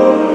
Oh.